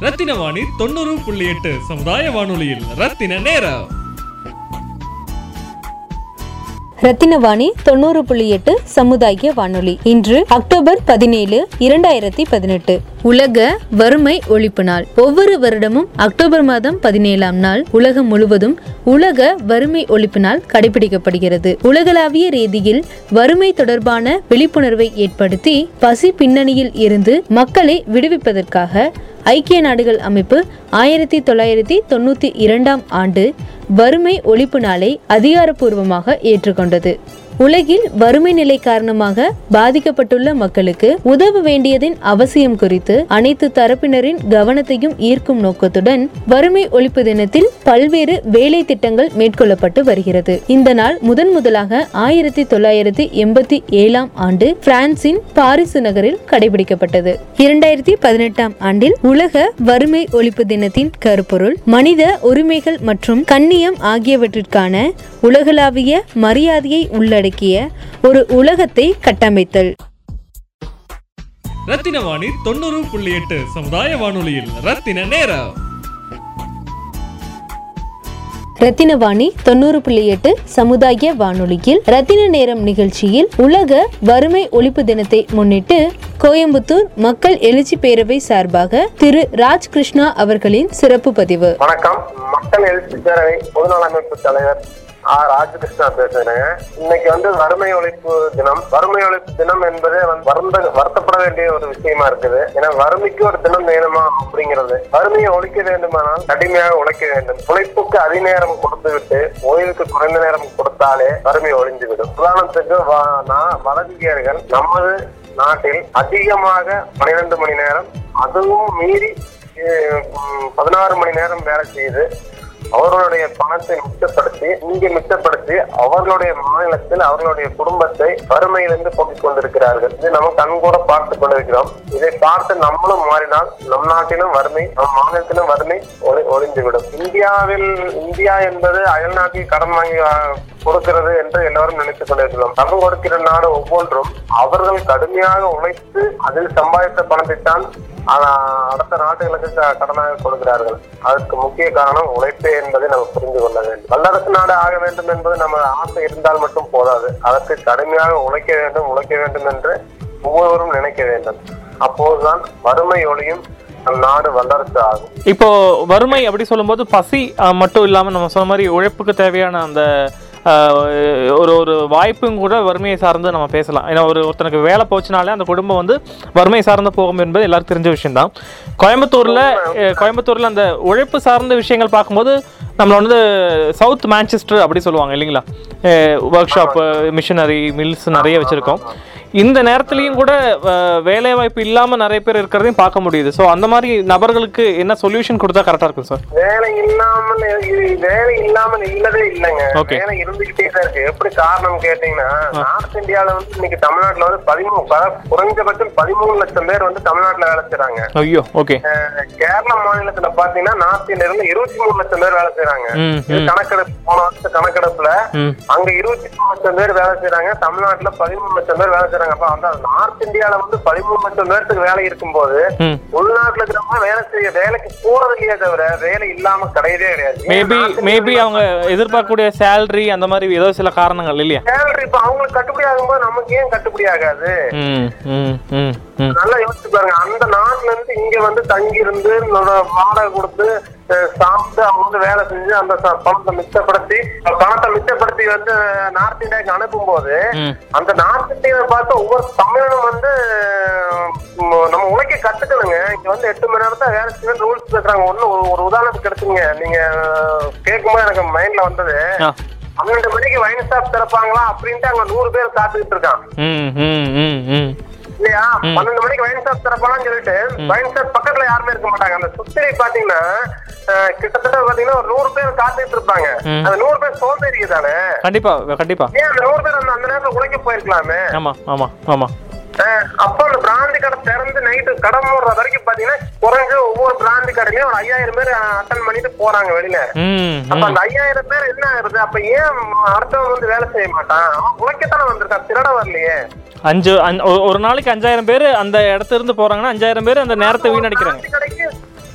ரத்தின வாணி தொண்ணூறு புள்ளி எட்டு சமுதாய வானொலியில். ரத்தின நேரம். ரத்தினவாணி தொண்ணூறு புள்ளி எட்டு சமுதாய வானொலி. இன்று அக்டோபர் பதினேழு இரண்டாயிரத்தி பதினெட்டு. உலக வறுமை ஒழிப்பு நாள். ஒவ்வொரு வருடமும் அக்டோபர் மாதம் பதினேழாம் நாள். உலகம் முழுவதும் உலக வறுமை ஒழிப்பு நாள் கடைபிடிக்கப்படுகிறது. உலகளாவிய ரீதியில் வறுமை தொடர்பான விழிப்புணர்வை ஏற்படுத்தி பசி பின்னணியில் இருந்து மக்களை விடுவிப்பதற்காக ஐக்கிய நாடுகள் அமைப்பு ஆயிரத்தி தொள்ளாயிரத்தி தொண்ணூற்றி இரண்டாம் ஆண்டு வறுமை ஒழிப்பு நாளை அதிகாரப்பூர்வமாக ஏற்றுக்கொண்டது. உலகில் வறுமை நிலை காரணமாக பாதிக்கப்பட்டுள்ள மக்களுக்கு உதவ வேண்டியதின் அவசியம் குறித்து அனைத்து தரப்பினரின் கவனத்தையும் ஈர்க்கும் நோக்கத்துடன் வறுமை ஒழிப்பு தினத்தில் பல்வேறு வேலை திட்டங்கள் மேற்கொள்ளப்பட்டு வருகிறது. இந்த நாள் முதன் முதலாக ஆயிரத்தி தொள்ளாயிரத்தி எண்பத்தி ஏழாம் ஆண்டு பிரான்சின் பாரிசு நகரில் கடைபிடிக்கப்பட்டது. இரண்டாயிரத்தி பதினெட்டாம் ஆண்டில் உலக வறுமை ஒழிப்பு தினத்தின் கருப்பொருள் மனித உரிமைகள் மற்றும் கண்ணியம் ஆகியவற்றிற்கான உலகளாவிய மரியாதையை உள்ளடக்கிய ஒரு உலகத்தை கட்டமைத்தல். ரத்தின வாணி தொண்ணூறு புள்ளி எட்டு சமுதாய வானொலியில் ரத்தின நேரம். ரத்தினவாணி தொண்ணூறு புள்ளி எட்டு சமுதாய வானொலியில் ரத்தின நேரம் நிகழ்ச்சியில் உலக வறுமை ஒழிப்பு தினத்தை முன்னிட்டு கோயம்புத்தூர் மக்கள் எழுச்சி பேரவை சார்பாக திரு ராஜ் கிருஷ்ணா அவர்களின் சிறப்பு பதிவு. வணக்கம். மக்கள் எழுச்சி பேரவை பொதுநல அமைப்பு தலைவர் ஆர் ராஜகிருஷ்ணா பேசுறேங்க. இன்னைக்கு வந்து வறுமை ஒழிப்பு தினம். வறுமை ஒழிப்பு தினம் என்பது வந்து வருந்த வருத்தப்பட வேண்டிய ஒரு விஷயமா இருக்குது. ஏன்னா வறுமைக்கு ஒரு தினம் வேணுமா அப்படிங்கிறது. வறுமையை ஒழிக்க வேண்டுமானால் கடுமையாக உழைக்க வேண்டும். உழைப்புக்கு அதிக நேரம் கொடுத்து விட்டு ஓய்வுக்கு குறைந்த நேரம் கொடுத்தாலே வறுமை ஒழிஞ்சுவிடும் உதாரணத்துக்கு வ- நான் நமது நாட்டில் அதிகமாக பனிரெண்டு மணி நேரம் அதுவும் மீறி பதினாறு மணி நேரம் வேலை செய்து அவர்களுடைய பணத்தை மிச்சப்படுத்தி இங்கே மிச்சப்படுத்தி அவர்களுடைய மாநிலத்தில் அவர்களுடைய குடும்பத்தை வறுமையிலிருந்து போக்கிக் கொண்டிருக்கிறார்கள். இது நம்ம கண்கூட பார்த்து கொண்டிருக்கிறோம். இதை பார்த்து நம்மளும் மாறினால் நம் நாட்டிலும் வறுமை நம் மாநிலத்திலும் வறுமை ஒளி- ஒளிந்துவிடும். இந்தியாவில் இந்தியா என்பது அயல் நாட்டில் கடன் வாங்கி கொடுக்கிறது என்று எல்லாரும் நினைத்துக் கொண்டிருக்கிறோம். கடன் கொடுக்கிற நாடு ஒவ்வொன்றும் அவர்கள் கடுமையாக உழைத்து அதில் சம்பாதித்த பணத்தை தான் அடுத்த நாடுகளுக்கு க- கடனாக கொடுக்கிறார்கள். அதற்கு முக்கிய காரணம் உழைப்பு என்பதை நம்ம புரிந்து கொள்ள வேண்டும். வல்லரசு நாடு ஆக வேண்டும் என்பது நம்ம ஆசை இருந்தால் மட்டும் போதாது. அதற்கு கடுமையாக உழைக்க வேண்டும் உழைக்க வேண்டும் என்று ஒவ்வொருவரும் நினைக்க வேண்டும். அப்போதுதான் வறுமை ஒளியும் நம் நாடு வல்லரசு ஆகும். இப்போ வறுமை அப்படி சொல்லும்போது பசி மட்டும் இல்லாமல் நம்ம சொன்ன மாதிரி உழைப்புக்கு தேவையான அந்த ஒரு ஒரு வாய்ப்பும் கூட வறுமையை சார்ந்து நம்ம பேசலாம். ஏன்னா ஒரு ஒருத்தனுக்கு வேலை போச்சுனாலே அந்த குடும்பம் வந்து வறுமை சார்ந்து போகும் என்பது எல்லாருக்கும் தெரிஞ்ச விஷயம்தான். கோயம்புத்தூர்ல அஹ், கோயம்புத்தூர்ல அந்த உழைப்பு சார்ந்த விஷயங்கள் பார்க்கும்போது நம்மள வந்து சவுத் மான்செஸ்டர் அப்படி சொல்லுவாங்க இல்லைங்களா? ஒர்க் ஷாப்பு மிஷினரி மில்ஸ் நிறைய வச்சிருக்கோம். இந்த நேரத்துலையும் கூட வேலை வாய்ப்பு இல்லாம நிறைய பேர் இருக்கிறதையும் பார்க்க முடியுது. ஸோ அந்த மாதிரி நபர்களுக்கு என்ன சொல்யூஷன் கொடுத்தா கரெக்டா இருக்கும் சார் வேலை இல்லாமல் இ- வேலை இல்லாமல் இல்லவே இல்லைங்க. வேலை இருந்துகிட்டே தான் இருக்கு. எப்படி காரணம் கேட்டீங்கன்னா நார்த் இந்தியால வந்து இன்னைக்கு தமிழ்நாட்டுல வந்து பதிமூணு குறைஞ்சபட்சம் பதிமூணு லட்சம் பேர் வந்து தமிழ்நாட்டுல வேலை செய்றாங்க. ஐயோ ஓகே கேரள மாநிலத்துல பாத்தீங்கன்னா நார்த் இந்தியால இருந்து இருபத்தி மூணு லட்சம் பேர் வேலை இது கணக்கெடுப்பு போன வருஷம் கணக்கெடுப்புல அங்க இருபத்தி மூணு லட்சம் பேர் வேலை செய்றாங்க. தமிழ்நாட்டுல பதிமூணு லட்சம் பேர் வேலை செய்றாங்க அப்ப அந்த நார்த் இந்தியால வந்து பதிமூணு லட்சம் பேருக்கு வேலை இருக்கும்போது உள்நாட்டுல இருக்கிறவங்க வேலை செய்ய வேலைக்கு போறது இல்லையே தவிர வேலை இல்லாம கிடையவே கிடையாது. மேபி மேபி அவங்க எதிர்பார்க்கக்கூடிய சேலரி அந்த மாதிரி ஏதோ சில காரணங்கள் இல்லையா? சேலரி இப்ப அவங்களுக்கு கட்டுப்படி ஆகும்போது நமக்கு ஏன் கட்டுப்படி ஆகாது? நல்லா யோசிச்சு பாருங்க. அந்த நாட்டுல இருந்து இங்க வந்து தங்கி இருந்து வாடகை கொடுத்து சாப்பிட்டு அவங்க வந்து வேலை செஞ்சு அந்த பணத்தை மிச்சப்படுத்தி பணத்தை மிச்சப்படுத்தி வந்து நார்த் இந்தியாவுக்கு அனுப்பும் போது அந்த நார்த் இந்தியாவை பார்த்து ஒவ்வொரு தமிழனும் வந்து நம்ம உழைக்க கத்துக்கணுங்க. இங்க வந்து எட்டு மணி நேரத்தை வேலை செய்ய ரூல்ஸ் பேசுறாங்க ஒண்ணு ஒரு- உதாரணத்துக்கு எடுத்துங்க நீங்க கேட்கும்போது எனக்கு மைண்ட்ல வந்தது. பன்னெண்டு மணிக்கு வைன் ஷாப் திறப்பாங்களா அப்படின்ட்டு அங்க நூறு பேர் காத்துக்கிட்டு இருக்கான் இல்லையா? பன்னெண்டு மணிக்கு வைன் ஷாப் திறப்பாங்கன்னு சொல்லிட்டு வைன் ஷாப் பக்கத்துல யாருமே இருக்க மாட்டாங்க. அந்த சுத்திரி பாத்தீங்கன்னா கிட்டத்தட்ட பாத்தீங்கன்னா ஒரு நூறு பேர் காத்துக்கிட்டு இருப்பாங்க. அந்த நூறு பேர் சோம்பேறி தானே? கண்டிப்பா கண்டிப்பா. ஏன் அந்த நூறு பேர் அந்த அந்த நேரத்துல உழைக்க போயிருக்கலாமே? ஆமா ஆமா ஆமா. அப்போ அந்த பிராந்தி கடை திறந்து நைட்டு கடை மூடுற வரைக்கும் பாத்தீங்கன்னா குறைஞ்சு ஒவ்வொரு பிராந்தி கடையிலயும் ஒரு ஐயாயிரம் பேர் அட்டன் பண்ணிட்டு போறாங்க வெளியில. அப்ப அந்த ஐயாயிரம் பேர் என்ன ஆகுது? அப்ப ஏன் அடுத்தவன் வந்து வேலை செய்ய மாட்டான்? அவன் உழைக்கத்தானே வந்திருக்கான்? திருட வரலையே. அஞ்சு ஒரு- நாளைக்கு அஞ்சாயிரம் பேர் அந்த இடத்துல இருந்து போறாங்கன்னா அஞ்சாயிரம் பேர் அந்த நேரத்தை வீணடிக்கிறாங்க.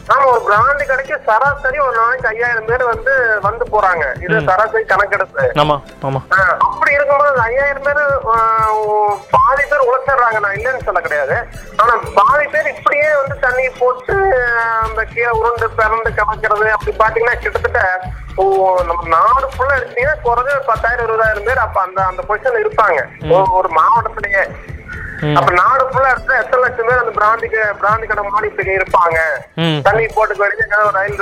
ஆமா ஒரு பிராந்தி கடைக்கு சராசரி ஒரு நாளைக்கு ஐயாயிரம் பேர் வந்து வந்து போறாங்க. இது சராசரி கணக்கெடுப்பு. ஆமா ஆமா. அப்படி இருக்கும்போது ஐயாயிரம் பேர் பாதி பேர் உழைச்சிடுறாங்க. நான் இல்லைன்னு சொல்ல கிடையாது. ஆனா பாதி பேர் இப்படியே வந்து தண்ணி போட்டு அந்த கீழே உருண்டு பிறந்து கலக்கிறது அப்படி பாத்தீங்கன்னா கிட்டத்தட்ட ஓ, நம்ம நாடு ஃபுல்லா எடுத்தீங்கன்னா குறைஞ்ச பத்தாயிரம் இருபதாயிரம் பேர் அப்ப அந்த அந்த பொசிஷன் இருப்பாங்க. ஒரு மாவட்டத்திலேயே. அப்ப நாடு ஃபுல்லா எடுத்தா எத்தனை லட்சம் பேர் அந்த பிராந்தி கடை மானியத்துக்கு இருப்பாங்க. தண்ணி போட்டு வேண்டிய எங்கேயாவது ஒரு ரயில்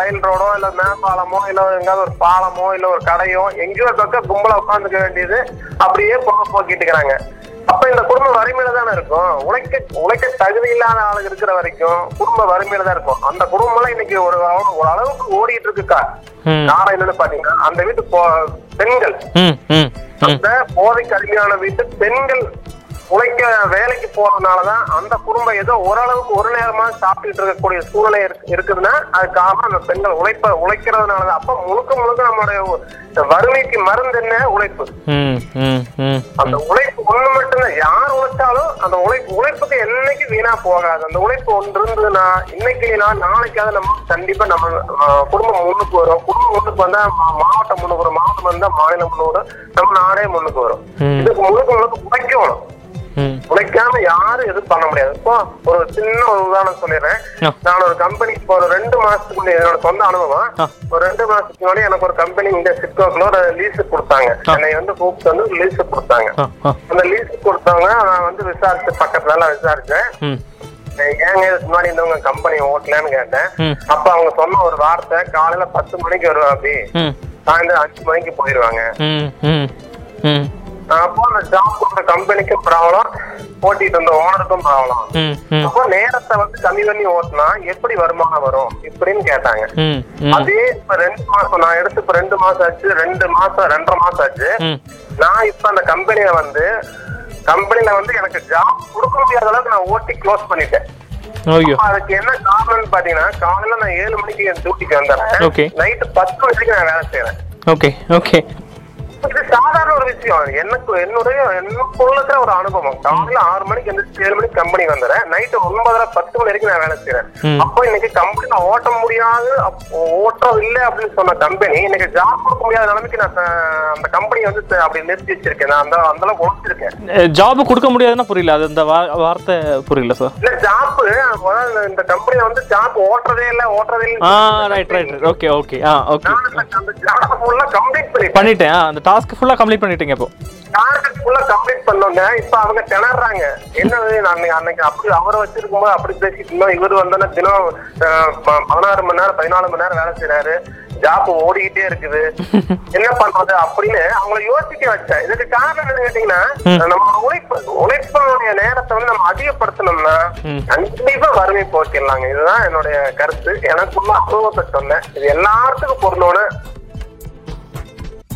ரயில் ரோடோ இல்ல மேம்பாலமோ இல்ல எங்காவது ஒரு பாலமோ இல்ல ஒரு கடையோ எங்கேயோ ஒரு பக்கம் கும்பலா உட்காந்துக்க வேண்டியது அப்படியே பொண்ணு போக்கிட்டு இருக்கிறாங்க அப்ப இந்த குடும்பம் வறுமையில தானே இருக்கும். உழைக்க உழைக்க தகுதி இல்லாத ஆளுங்க இருக்கிற வரைக்கும் குடும்ப வறுமையில தான் இருக்கும். அந்த குடும்பம் எல்லாம் இன்னைக்கு ஒரு ஒரு அளவுக்கு ஓடிட்டு இருக்குக்கா. காரணம் என்னன்னு பாத்தீங்கன்னா அந்த வீட்டு பெண்கள். அந்த போதைக்கு அடிமையான வீட்டு பெண்கள் உழைக்க வேலைக்கு போறதுனாலதான் அந்த குடும்பம் ஏதோ ஓரளவுக்கு ஒரு நேரமா சாப்பிட்டுட்டு இருக்கக்கூடிய சூழ்நிலை இருக்கு- இருக்குதுன்னா அது காரணம் அந்த பெண்கள் உழைப்ப உழைக்கிறதுனாலதான். அப்ப முழுக்க முழுக்க நம்மளுடைய வறுமைக்கு மருந்து என்ன? உழைப்பு. அந்த உழைப்பு ஒண்ணு மட்டும்தான். யார் உழைச்சாலும் அந்த உழைப்பு உழைப்புக்கு என்னைக்கு வீணா போகாது. அந்த உழைப்பு ஒன்று இருந்ததுன்னா இன்னைக்கு இல்லைனா நாளைக்காவது நம்ம கண்டிப்பா நம்ம குடும்பம் முன்னுக்கு வரும். குடும்பம் முன்னுக்கு வந்தா மா- மாவட்டம் முன்னுக்கு வரும். மாவட்டம் வந்தா மாநிலம் முன்னுக்கு வரும். நம்ம நாடே முன்னுக்கு வரும். இதுக்கு முழுக்க முழுக்க உழைக்கணும். உழைக்காம யாரும் எதுவும் பண்ண முடியாது. இப்போ ஒரு சின்ன ஒரு உதாரணம் சொல்லிடுறேன். நான் ஒரு கம்பெனி இப்போ ஒரு ரெண்டு மாசத்துக்கு முன்னாடி என்னோட சொந்த அனுபவம். ஒரு ரெண்டு மாசத்துக்கு முன்னாடி எனக்கு ஒரு கம்பெனி இந்த சிட்கோக்குள்ள ஒரு லீஸ் கொடுத்தாங்க. என்னை வந்து கூப்பிட்டு வந்து லீஸ் கொடுத்தாங்க. அந்த லீஸ் கொடுத்தவங்க நான் வந்து விசாரிச்சு பக்கத்துல விசாரிச்சேன். ஏங்க இதுக்கு முன்னாடி இருந்தவங்க கம்பெனி ஓட்டலன்னு கேட்டேன். அப்ப அவங்க சொன்ன ஒரு வார்த்தை காலையில பத்து மணிக்கு வருவா அப்படி. சாயந்தரம் அஞ்சு மணிக்கு போயிருவாங்க. அப்போ அந்த ஜாப் கொடுத்த கம்பெனிக்கும் ப்ராப்ளம் ஓட்டிட்டு இருந்த ஓனருக்கும் ப்ராப்ளம் அப்போ நேரத்தை வந்து கம்மி பண்ணி ஓட்டினா எப்படி வருமானம் வரும் இப்படின்னு கேட்டாங்க. அதே இப்ப ரெண்டு மாசம் நான் எடுத்து இப்ப ரெண்டு மாசம் ஆச்சு ரெண்டு மாசம் ரெண்டரை மாசம் ஆச்சு. நான் இப்ப அந்த கம்பெனில வந்து கம்பெனில வந்து எனக்கு ஜாப் கொடுக்க முடியாத அளவுக்கு நான் ஓட்டி க்ளோஸ் பண்ணிட்டேன். அதுக்கு என்ன காரணம்னு பாத்தீங்கன்னா காலையில நான் ஏழு மணிக்கு என் டியூட்டிக்கு வந்துடுறேன். நைட்டு பத்து மணிக்கு நான் வேலை செய்யறேன் ஓகே ஓகே இது சாதாரண ஒரு விஷயம். எனக்கு என்னுடைய என்னக்குள்ள ஒரு அனுபவம். காலையில ஆறு மணிக்கு எந்திரிச்சு ஏழு மணிக்கு கம்பெனி வந்துடுறேன். நைட்டு ஒன்பதரை பத்து மணி வரைக்கும் நான் வேலை செய்யறேன். அப்போ இன்னைக்கு கம்பெனில ஓட்ட முடியாது. ஓட்டம் இல்லை அப்படின்னு சொன்ன கம்பெனி இன்னைக்கு ஜாப் கொடுக்க முடியாத நிலைமைக்கு நான் அந்த கம்பெனி வந்து அப்படி நிறுத்தி வச்சிருக்கேன். நான் அந்த அந்த அளவுக்கு உழைச்சிருக்கேன். ஜாப் கொடுக்க முடியாதுன்னா புரியல. அது இந்த வார்த்தை புரியல சார் இல்ல ஜாப் இந்த கம்பெனில வந்து ஜாப் ஓட்டுறதே இல்ல ஓட்டுறதே இல்ல right right okay okay ah okay நான் அந்த- அந்த ஜாப் ஃபுல்லா கம்ப்ளீட் பண்ணிட்டேன். அந்த டாஸ்க் ஃபுல்லாக கம்ப்ளீட் பண்ணிட்டீங்க இப்போ. டார்கெட் ஃபுல்லா கம்ப்ளீட் பண்ணோன்னே இப்ப அவங்க திணறாங்க. என்னது நான் அன்னைக்கு- அன்னைக்கு அப்படி அவரை வச்சிருக்கும் போது அப்படி பேசிட்டு இருந்தோம். இவர் வந்தோன்னா தினம் பதினாறு மணி நேரம் பதினாலு மணி நேரம் வேலை செய்யறாரு ஜாப் ஓடிக்கிட்டே இருக்குது. என்ன பண்றது அப்படின்னு அவங்கள யோசிக்க வச்சேன். இதுக்கு காரணம் என்னன்னு கேட்டீங்கன்னா நம்ம உழைப்பு உழைப்பினுடைய நேரத்தை வந்து நம்ம அதிகப்படுத்தணும்னா. கண்டிப்பா வறுமை போக்கிடலாங்க. இதுதான் என்னுடைய கருத்து. எனக்குள்ள அனுபவத்தை சொன்னேன். இது எல்லாத்துக்கும் பொருந்தோன்னு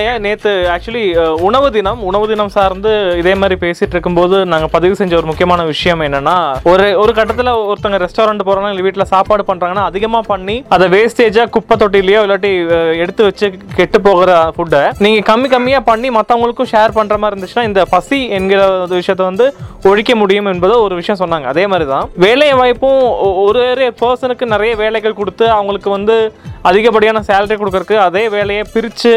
ஏன் நேற்று ஆக்சுவலி உணவு தினம் உணவு தினம் சார்ந்து இதே மாதிரி பேசிட்டு இருக்கும்போது நாங்கள் பதிவு செஞ்ச ஒரு முக்கியமான விஷயம் என்னன்னா ஒரு ஒரு கட்டத்தில் ஒருத்தங்க ரெஸ்டாரண்ட் போகிறாங்க இல்லை வீட்டில் சாப்பாடு பண்ணுறாங்கன்னா அதிகமாக பண்ணி அதை வேஸ்டேஜாக குப்பை தொட்டிலையோ இல்லாட்டி எடுத்து வச்சு கெட்டு போகிற ஃபுட்டை நீங்கள் கம்மி கம்மியாக பண்ணி மற்றவங்களுக்கும் ஷேர் பண்ணுற மாதிரி இருந்துச்சுன்னா இந்த பசி என்கிற ஒரு விஷயத்தை வந்து ஒழிக்க முடியும் என்பது ஒரு விஷயம் சொன்னாங்க. அதே மாதிரி தான் வேலை வாய்ப்பும் ஒரு ஒரு பர்சனுக்கு நிறைய வேலைகள் கொடுத்து அவங்களுக்கு வந்து அதிகப்படியான சேலரி கொடுக்கறதுக்கு அதே வேலையை பிரித்து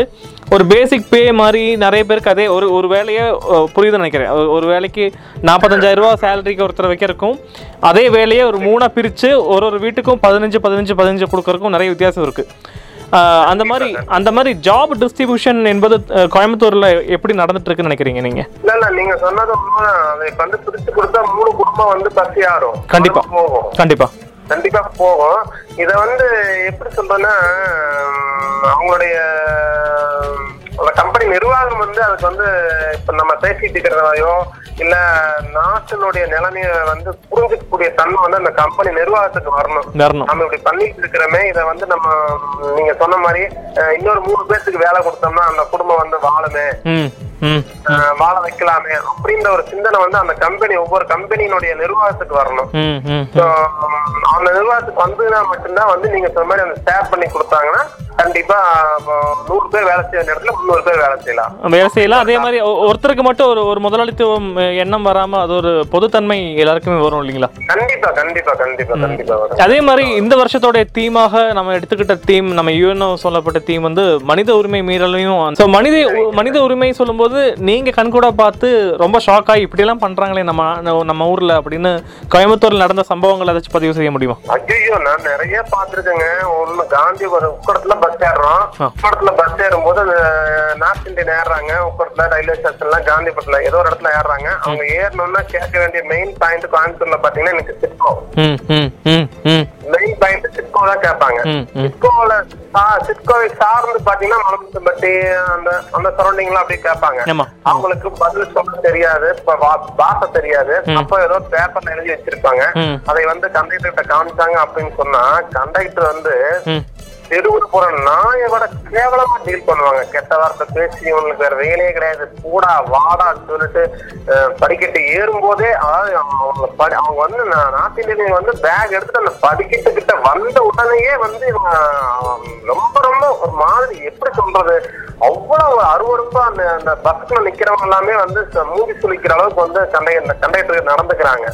ஒரு பேசிக் பே மாதிரி நிறைய பேருக்கு அதே ஒரு ஒரு வேலையை அஹ், புரியுதுன்னு நினைக்கிறேன். ஒரு- ஒரு வேலைக்கு நாற்பத்தஞ்சாயிரம் ரூபா சேலரிக்கு ஒருத்தர் வைக்கிறதுக்கும் அதே வேலையை ஒரு மூணாக பிரித்து ஒரு ஒரு வீட்டுக்கும் பதினஞ்சு பதினஞ்சு பதினஞ்சு கொடுக்கறதுக்கும் நிறைய வித்தியாசம் இருக்குது அந்த மாதிரி அந்த மாதிரி ஜாப் டிஸ்ட்ரிபியூஷன் என்பது கோயம்புத்தூர்ல எப்படி நடந்துட்டு இருக்குன்னு நினைக்கிறீங்க நீங்க? இல்ல இல்ல நீங்க சொன்னது வந்து பிரிச்சு கொடுத்தா மூணு குடும்பம் வந்து பசி ஆறும். கண்டிப்பா. கண்டிப்பா. கண்டிப்பா போகும். இத வந்து எப்படி சொல்றேன்னா அவங்களுடைய கம்பெனி நிர்வாகம் வந்து அதுக்கு வந்து இப்ப நம்ம பேசிட்டு இருக்கிறதையோ இல்ல நாட்டினுடைய நிலைமைய வந்து புரிஞ்சுக்கக்கூடிய தன்மை வந்து அந்த கம்பெனி நிர்வாகத்துக்கு வரணும். நம்ம இப்படி பண்ணிட்டு இருக்கிறோமே இதை வந்து நம்ம நீங்க சொன்ன மாதிரி இன்னொரு மூணு பேர்த்துக்கு வேலை கொடுத்தோம்னா அந்த குடும்பம் வந்து வாழுமே. வாழ வைக்கலாமே அப்படின்ற ஒரு சிந்தனை வந்து அந்த கம்பெனி ஒவ்வொரு கம்பெனியினுடைய நிர்வாகத்துக்கு வரணும். அந்த நிர்வாகத்துக்கு வந்ததுன்னா மட்டும்தான் வந்து நீங்க சொன்ன மாதிரி அந்த ஷேர் பண்ணி கொடுத்தாங்கன்னா கண்டிப்பா நூறு பேர் வேலை செய்ய இடத்துல முந்நூறு பேர் வேலை செய்யலாம். வேலை செய்யலாம். அதே மாதிரி ஒருத்தருக்கு மட்டும் ஒரு ஒரு முதலாளித்துவம் எண்ணம் வராம அது ஒரு பொதுத்தன்மை எல்லாருக்குமே வரும் இல்லைங்களா? கண்டிப்பா கண்டிப்பா கண்டிப்பா கண்டிப்பா அதே மாதிரி இந்த வருஷத்தோட தீமாக நம்ம எடுத்துக்கிட்ட தீம் நம்ம யூஎன்ஓ சொல்லப்பட்ட தீம் வந்து மனித உரிமை மீறலையும். மனித மனித உரிமை சொல்லும்போது நீங்க கண்கூட பார்த்து ரொம்ப ஷாக் ஆகி இப்படியெல்லாம் பண்றாங்களே நம்ம நம்ம ஊர்ல அப்படின்னு கோயம்புத்தூர்ல நடந்த சம்பவங்கள் ஏதாச்சும் பதிவு செய்ய முடியுமா? ஐயோ நான் நிறைய பாத்துருக்கேங்க ஒண்ணு காந்தி ஒரு உக்கடத்துல பஸ் ஏறுறோம். உக்கடத்துல பஸ் ஏறும்போது அந்த நார்த் இந்தியன் ஏறுறாங்க. உக்கடத்துல ரயில்வே ஸ்டேஷன்ல காந்திபுரத்துல ஏதோ ஒரு இடத்துல ஏறுறாங்க. அவங்க ஏறணும்னா கேட்க வேண்டிய மெயின் பாயிண்ட் கோயம்புத்தூர்ல பாத்தீங்கன்னா எனக்கு சிட்கோ. மெயின் பாயிண்ட் சிட்கோ தான் கேட்பாங்க. சிட்கோல சிட்கோவை சார்ந்து பாத்தீங்கன்னா மலம்பட்டி அந்த அந்த சரௌண்டிங்ல அப்படியே கேட்பாங்க. அவங்களுக்கு பதில் சொல்ல தெரியாது பாஷை தெரியாது. அப்ப ஏதோ பேப்பர்ல எழுதி வச்சிருப்பாங்க. அதை வந்து கண்டக்டர் கிட்ட காமிச்சாங்க அப்படின்னு சொன்னா கண்டக்டர் வந்து தெருவுல போற நாயை விட கேவலமா டீல் பண்ணுவாங்க. கெட்ட வார்த்தை பேசி இவங்களுக்கு வேற வேலையே கிடையாது. கூடா வாடான்னு சொல்லிட்டு படிக்கட்டு ஏறும் போதே அதாவது அவங்க படி அவங்க வந்து நாட்டிலேயே வந்து பேக் எடுத்துட்டு அந்த படிக்கட்டு கிட்ட வந்த உடனேயே வந்து இவங்க ரொம்ப ரொம்ப ஒரு மாதிரி எப்படி சொல்றது? அவ்வளவு அருவருப்பா அந்த அந்த பஸ்ல நிக்கிறவங்க எல்லாமே வந்து மூடி சுழிக்கிற அளவுக்கு வந்து கண்டை கண்டக்டர் நடந்துக்கிறாங்க.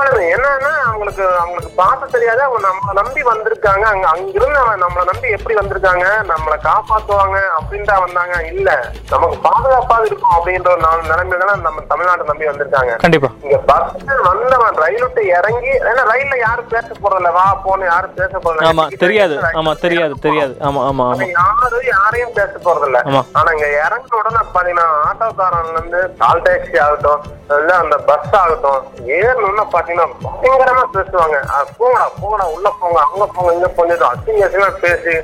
ம் ம் ம் நிஜமாலுமே என்னன்னா அவங்களுக்கு அவங்களுக்கு பார்த்து தெரியாது அவங்க நம்மளை நம்பி வந்திருக்காங்க. அங்க அங்கிருந்து அவன் நம்மளை நம்பி எப்படி வந்திருக்காங்க நம்மளை காப்பாத்துவாங்க அப்படின்ட்டு வந்தாங்க. இல்ல நமக்கு பாதுகாப்பாக இருக்கும் அப்படின்ற ஒரு நாலு நிலைமையில நம்ம தமிழ்நாட்டை நம்பி வந்திருக்காங்க. கண்டிப்பா. இங்க பஸ் வந்தவன் ரயில் விட்டு இறங்கி ஏன்னா ரயில்ல யாரும் பேச போறதில்ல. வா போன்னு யாரும் பேச போறதில்ல. ஆமா தெரியாது. ஆமா தெரியாது தெரியாது. ஆமா ஆமா யாரும் யாரையும் பேச போறதில்ல. ஆனா இங்க இறங்கின உடனே பாத்தீங்கன்னா ஆட்டோக்காரன்ல இருந்து கால் டாக்ஸி ஆகட்டும் இல்ல அந்த பஸ் ஆகட்டும் ஏறணும்னா பாத்தீங்கன்னா பயங்கரமா பேசுவாங்க. போங்கடா போங்கடா உள்ள போங்க அங்க போங்க இங்க போங்க அசிங்க அசிங்கமா பேசி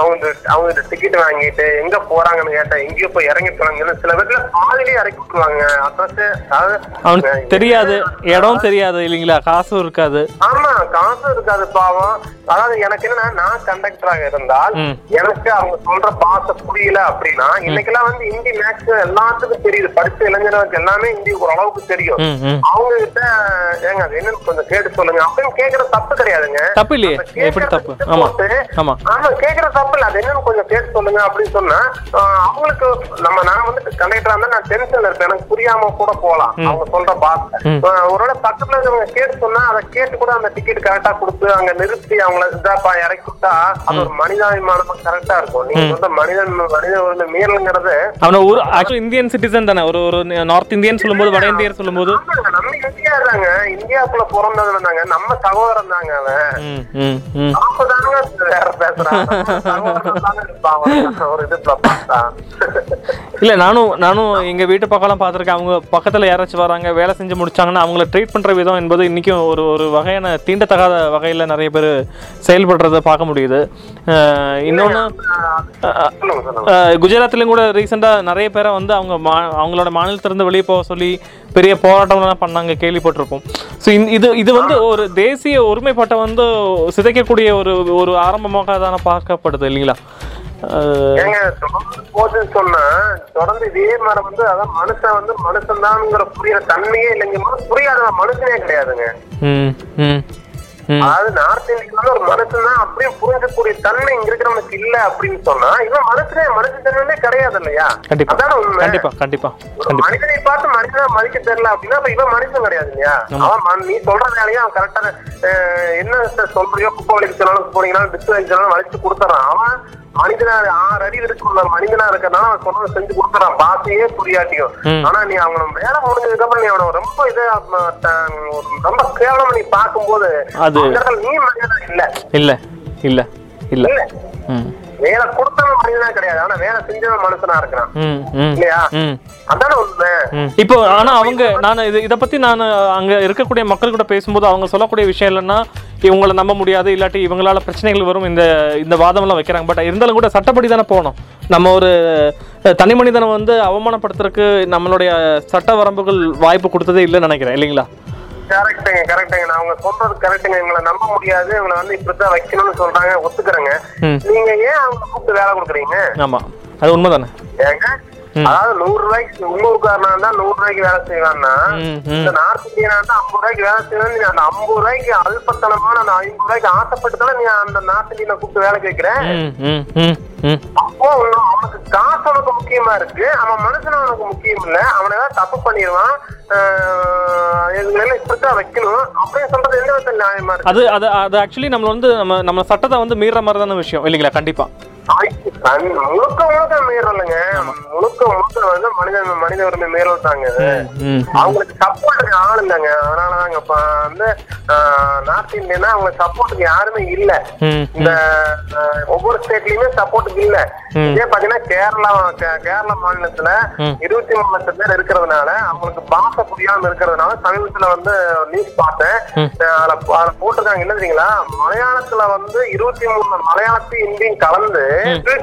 அவங்க அவங்க டிக்கெட் வாங்கிட்டு எங்க போறாங்கன்னு கேட்டா எங்கேயோ போய் இறங்கி போறாங்க சில பேர்ல பாதிலேயே இறக்கி விட்டுருவாங்க. அட்ரஸ் அதாவது தெரியாது. இடம் தெரியாது. இல்லைங்களா? காசும் இருக்காது. ஆமா காசு இருக்காது பாவம். அதாவது எனக்கு என்னன்னா நான் கண்டக்டராக இருந்தால். எனக்கு அவங்க சொல்ற பாச புரியல அப்படின்னா இன்னைக்கெல்லாம் வந்து ஹிந்தி மேக்ஸ் எல்லாத்துக்கும் தெரியுது. படிச்ச இளைஞர்களுக்கு எல்லாமே ஹிந்தி ஓரளவுக்கு தெரியும். அவங்க கிட்ட ஏங்க என்னன்னு கொஞ்சம் கேட்டு சொல்லுங்க. அப்படின்னு கேக்குற தப்பு கிடையாதுங்க. தப்பு இல்லையே. அந்த கேக்குற எப்படி தப்பு? விட்டு ஆமா. போட்டு, ஆமா. ஆமா கேக்குற தப்பு இல்ல. அது என்னன்னு கொஞ்சம் கேட்டு சொல்லுங்க அப்படின்னு சொன்னா ஆஹ், அவங்களுக்கு நம்ம நான் வந்து கண்டக்டரா இருந்தா நான் டென்ஷன்ல இருப்பேன். எனக்கு புரியாம கூட போலாம் அவங்க சொல்ற பாஸ் ம். ஒருவேளை பக்கத்துல இருக்கவங்க கேட்டு சொன்னா அதை கேட்டு கூட அந்த டிக்கெட் கரெக்டா கொடுத்து அங்க நிறுத்தி அவங்கள இதாப்பா இறக்கி விட்டா அது ஒரு மனிதாபிமானமா கரெக்டா இருக்கும். நீங்க சொல்ற மனிதன் மனித ஒரு மீறல்ங்கிறது அவன ஒரு ஆக்சுவலி இந்தியன் சிட்டிசன் தானே. ஒரு ஒரு நார்த் இந்தியன் சொல்லும்போது வட இந்தியர் சொல்லும்போது. நம்ம இந்தியா தாங்க இந்தியாக்குள்ள தாங்க நம்ம சகோதரன் தாங்க அவன். அப்பதாங்க வேற பேசுறான். இல்ல நானும் நானும் எங்க வீட்டு பக்கம்லாம் பார்த்திருக்கேன். அவங்க பக்கத்துல யாராச்சும் வராங்க வேலை செஞ்சு முடிச்சாங்கன்னா அவங்கள ட்ரீட் பண்ற விதம் என்பது இன்னைக்கும் ஒரு ஒரு வகையான தீண்டத்தகாத வகையில நிறைய பேர் செயல்படுறத பார்க்க முடியுது. இன்னொன்னு குஜராத்லயும் கூட ரீசெண்டாக நிறைய பேரை வந்து அவங்க அவங்களோட மாநிலத்திலிருந்து வெளியே போக சொல்லி பெரிய போராட்டம்லாம் பண்ணாங்க கேள்விப்பட்டிருப்போம். ஸோ இது இது வந்து ஒரு தேசிய ஒருமைப்பாட்டை வந்து சிதைக்கக்கூடிய ஒரு ஒரு ஆரம்பமாக தானே பார்க்கப்படுது இல்லைங்களா? ஏங்க தொடர்ந்து போதுன்னு சொன்னா தொடர்ந்து இதே மாதிரி வந்து அதான் மனுஷன் வந்து மனுஷன் தான்ங்கிற புரியுற தன்மையே இல்லைங்க. புரியாத மனுஷனே கிடையாதுங்க. ம் ம் ம். அதாவது நார்த் இந்தியால வந்து ஒரு மனுஷன் தான் அப்படியே புரிஞ்சக்கூடிய தன்மை இங்க இருக்கிறவனுக்கு இல்ல அப்படின்னு சொன்னா இவன் மனுஷனே மனுஷன் தன்மையே கிடையாது இல்லையா? கண்டிப்பா. அதான உண்மை? கண்டிப்பா கண்டிப்பா மனிதனை பார்த்து மனிதனா மதிக்க தெரியல அப்படின்னா அப்ப இவன் மனுஷன் கிடையாது இல்லையா? அவன் நீ சொல்ற வேலையை அவன் கரெக்டா என்ன சொல்றியோ குப்பை வலிக்கு சொன்னாலும் போனீங்கன்னா டிஸ்க் வலிக்கு சொன்னாலும் வலிச்சு கொடுத்துறான். அவன் மனிதனா ஆறு அடி இருக்குள்ள மனிதனா இருக்கிறனால அவன் சொல்றதை செஞ்சு கொடுத்துறான் பாசையே புரியாட்டியும். ஆனா நீ அவன வேலை முடிஞ்சதுக்கு அப்புறம் நீ அவனை ரொம்ப இது ரொம்ப கேவலமா நீ பார்க்கும்போது நீ மனிதனா இல்ல. இல்ல இல்ல இல்ல. வேலை கொடுத்தவன் மனிதனா கிடையாது. ஆனா வேலை செஞ்சவன் மனுஷனா இருக்கிறான். இல்லையா? அதான உண்மை. இப்போ ஆனா அவங்க நான் இது இதை பத்தி நான் அங்க இருக்கக்கூடிய மக்கள் கூட பேசும்போது அவங்க சொல்லக்கூடிய விஷயம் இல்லைன்னா இவங்களை நம்ப முடியாது இல்லாட்டி இவங்களால பிரச்சனைகள் வரும் இந்த இந்த வாதம்லாம் வைக்கிறாங்க. பட் இருந்தாலும் கூட சட்டப்படி தானே போகணும். நம்ம ஒரு தனி மனிதனை வந்து அவமானப்படுத்துறதுக்கு நம்மளுடைய சட்ட வரம்புகள் வாய்ப்பு கொடுத்ததே இல்லைன்னு நினைக்கிறேன் இல்லைங்களா? கரெக்டுங்க கரெக்டுங்க நான் அவங்க சொல்றது கரெக்டுங்க இவங்களை நம்ப முடியாது. இவங்களை வந்து இப்படித்தான் வைக்கணும்னு சொல்றாங்க. ஒத்துக்கிறேங்க. நீங்க ஏன் அவங்க கூப்பிட்டு வேலை கொடுக்குறீங்க? ஆமா. அது உண்மைதானே? ஏங்க? அதாவது நூறு ரூபாய்க்கு உள்ளூர்காரனா இருந்தா நூறு ரூபாய்க்கு வேலை செய்வான்னா. இந்த நார்த் இந்தியனா இருந்தா ஐம்பது ரூபாய்க்கு வேலை செய்யணும் நீ அந்த ஐம்பது ரூபாய்க்கு அல்பத்தனமான அந்த ஐம்பது ரூபாய்க்கு ஆசைப்பட்டு தானே நீ அந்த நார்த் இந்தியனை கூப்பிட்டு ம் ம் அப்போ அவனுக்கு அவனுக்கு முக்கியமா இருக்கு. அவன் மனுஷன் அவனுக்கு முக்கியம் இல்ல. அவன் ஏதாவது தப்பு பண்ணிடுவான். இப்படித்தான் வைக்கணும். அப்படின்னு சொல்றது எந்த விதத்துல நியாயமா இருக்கு? அது அது அது ஆக்சுவலி நம்ம வந்து நம்ம நம்ம சட்டத்தை வந்து மீற மாதிரி தான விஷயம். இல்லைங்களா? கண்டிப்பா. முழுக்க முழுக்க மீறலைங்க. முழுக்க முழுக்க வந்து மனித மனித உரிமை மீறல் தாங்க அவங்களுக்கு சப்போர்ட்டுக்கு ஆள் இல்லைங்க. அதனாலதாங்க இப்ப வந்து நார்த் இந்தியனா அவங்களுக்கு சப்போர்ட்டுக்கு யாருமே இல்ல. இந்த ஒவ்வொரு ஸ்டேட்லயுமே சப்போர்ட்டுக்கு இல்ல. இதே பாத்தீங்கன்னா கேரளா கேரளா மாநிலத்துல. இருபத்தி மூணு லட்சம் பேர் இருக்கிறதுனால அவங்களுக்கு பாஷை புரியாம இருக்கிறதுனால சமீபத்துல வந்து நியூஸ் பார்த்தேன். அதுல போட்டிருக்காங்க. என்ன தெரியுங்களா? மலையாளத்துல வந்து இருபத்தி மூணு மலையாளத்தையும் இந்தியும் கலந்து